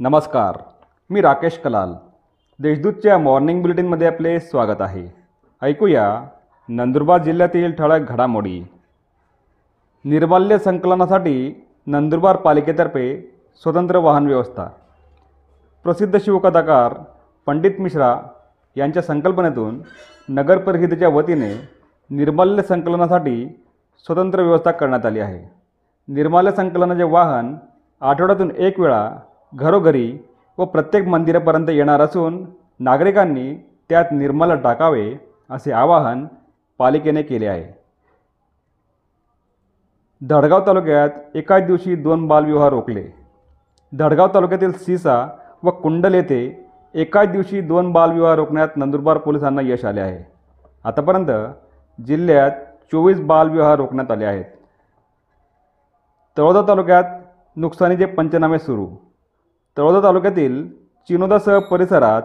नमस्कार मी राकेश कलाल. देशदूतच्या मॉर्निंग बुलेटिनमध्ये आपले स्वागत आहे. ऐकूया नंदुरबार जिल्ह्यातील ठळक घडामोडी. निर्बाल्य संकलनासाठी नंदुरबार पालिकेतर्फे स्वतंत्र वाहन व्यवस्था. प्रसिद्ध शिवकथाकार पंडित मिश्रा यांच्या संकल्पनेतून नगर परिषदेच्या वतीने निर्माल्य संकलनासाठी स्वतंत्र व्यवस्था करण्यात आली आहे. निर्माल्य संकलनाचे वाहन आठवड्यातून एक वेळा घरोघरी व प्रत्येक मंदिरापर्यंत येणार असून नागरिकांनी त्यात निर्मला टाकावे असे आवाहन पालिकेने केले आहे. धडगाव तालुक्यात एकाच दिवशी दोन बालविवाह रोखले. धडगाव तालुक्यातील सीसा व कुंडल येथे एकाच दिवशी दोन बालविवाह रोखण्यात नंदुरबार पोलिसांना यश आले आहे. आतापर्यंत जिल्ह्यात चोवीस बालविवाह रोखण्यात आले आहेत. तळोदा तालुक्यात नुकसानीचे पंचनामे सुरू. तळोदा तालुक्यातील चिनोदासह परिसरात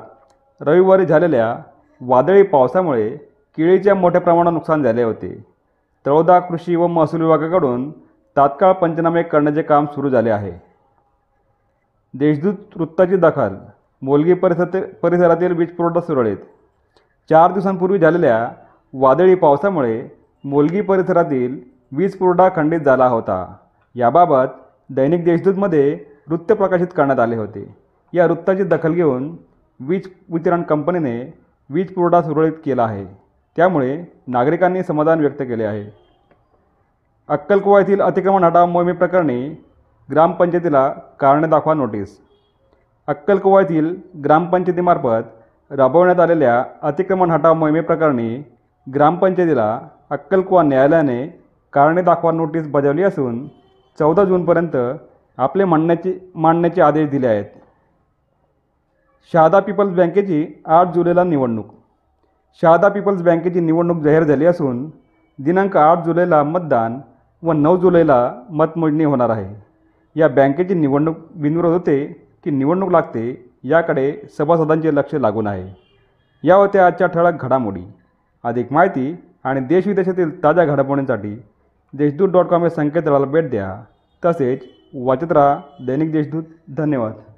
रविवारी झालेल्या वादळी पावसामुळे केळीच्या मोठ्या प्रमाणात नुकसान झाले होते. तळोदा कृषी व महसूल विभागाकडून तात्काळ पंचनामे करण्याचे काम सुरू झाले आहे. देशदूत वृत्ताची दखल मोलगी परिसर परिसरातील वीज पुरवठा सुरळीत. चार दिवसांपूर्वी झालेल्या वादळी पावसामुळे मोलगी परिसरातील वीज पुरवठा खंडित झाला होता. याबाबत दैनिक देशदूतमध्ये वृत्त प्रकाशित करण्यात आले होते. या वृत्ताची दखल घेऊन वीज वितरण कंपनीने वीज पुरवठा सुरळीत केला आहे. त्यामुळे नागरिकांनी समाधान व्यक्त केले आहे. अक्कलकुवा येथील अतिक्रमण हटाव मोहिमेप्रकरणी ग्रामपंचायतीला कारणे दाखवा नोटीस. अक्कलकुवा येथील ग्रामपंचायतीमार्फत राबवण्यात आलेल्या अतिक्रमण हटाव मोहिमेप्रकरणी ग्रामपंचायतीला अक्कलकुवा न्यायालयाने कारणे दाखवा नोटीस बजावली असून चौदा जूनपर्यंत आपले मांडण्याचे मांडण्याचे आदेश दिले आहेत. शहादा पीपल्स बँकेची आठ जुलैला निवडणूक. शहादा पीपल्स बँकेची निवडणूक जाहीर झाली असून दिनांक आठ जुलैला मतदान व नऊ जुलैला मतमोजणी होणार आहे. या बँकेची निवडणूक बिनविरोध होते की निवडणूक लागते याकडे सभासदांचे लक्ष लागून आहे. या होत्या आजच्या ठळक घडामोडी. अधिक माहिती आणि देशविदेशातील ताज्या घडामोडींसाठी देशदूत डॉट कॉम या संकेतस्थळाला भेट द्या. तसेच वाचत राहा. दैनिक देशदूत धन्यवाद.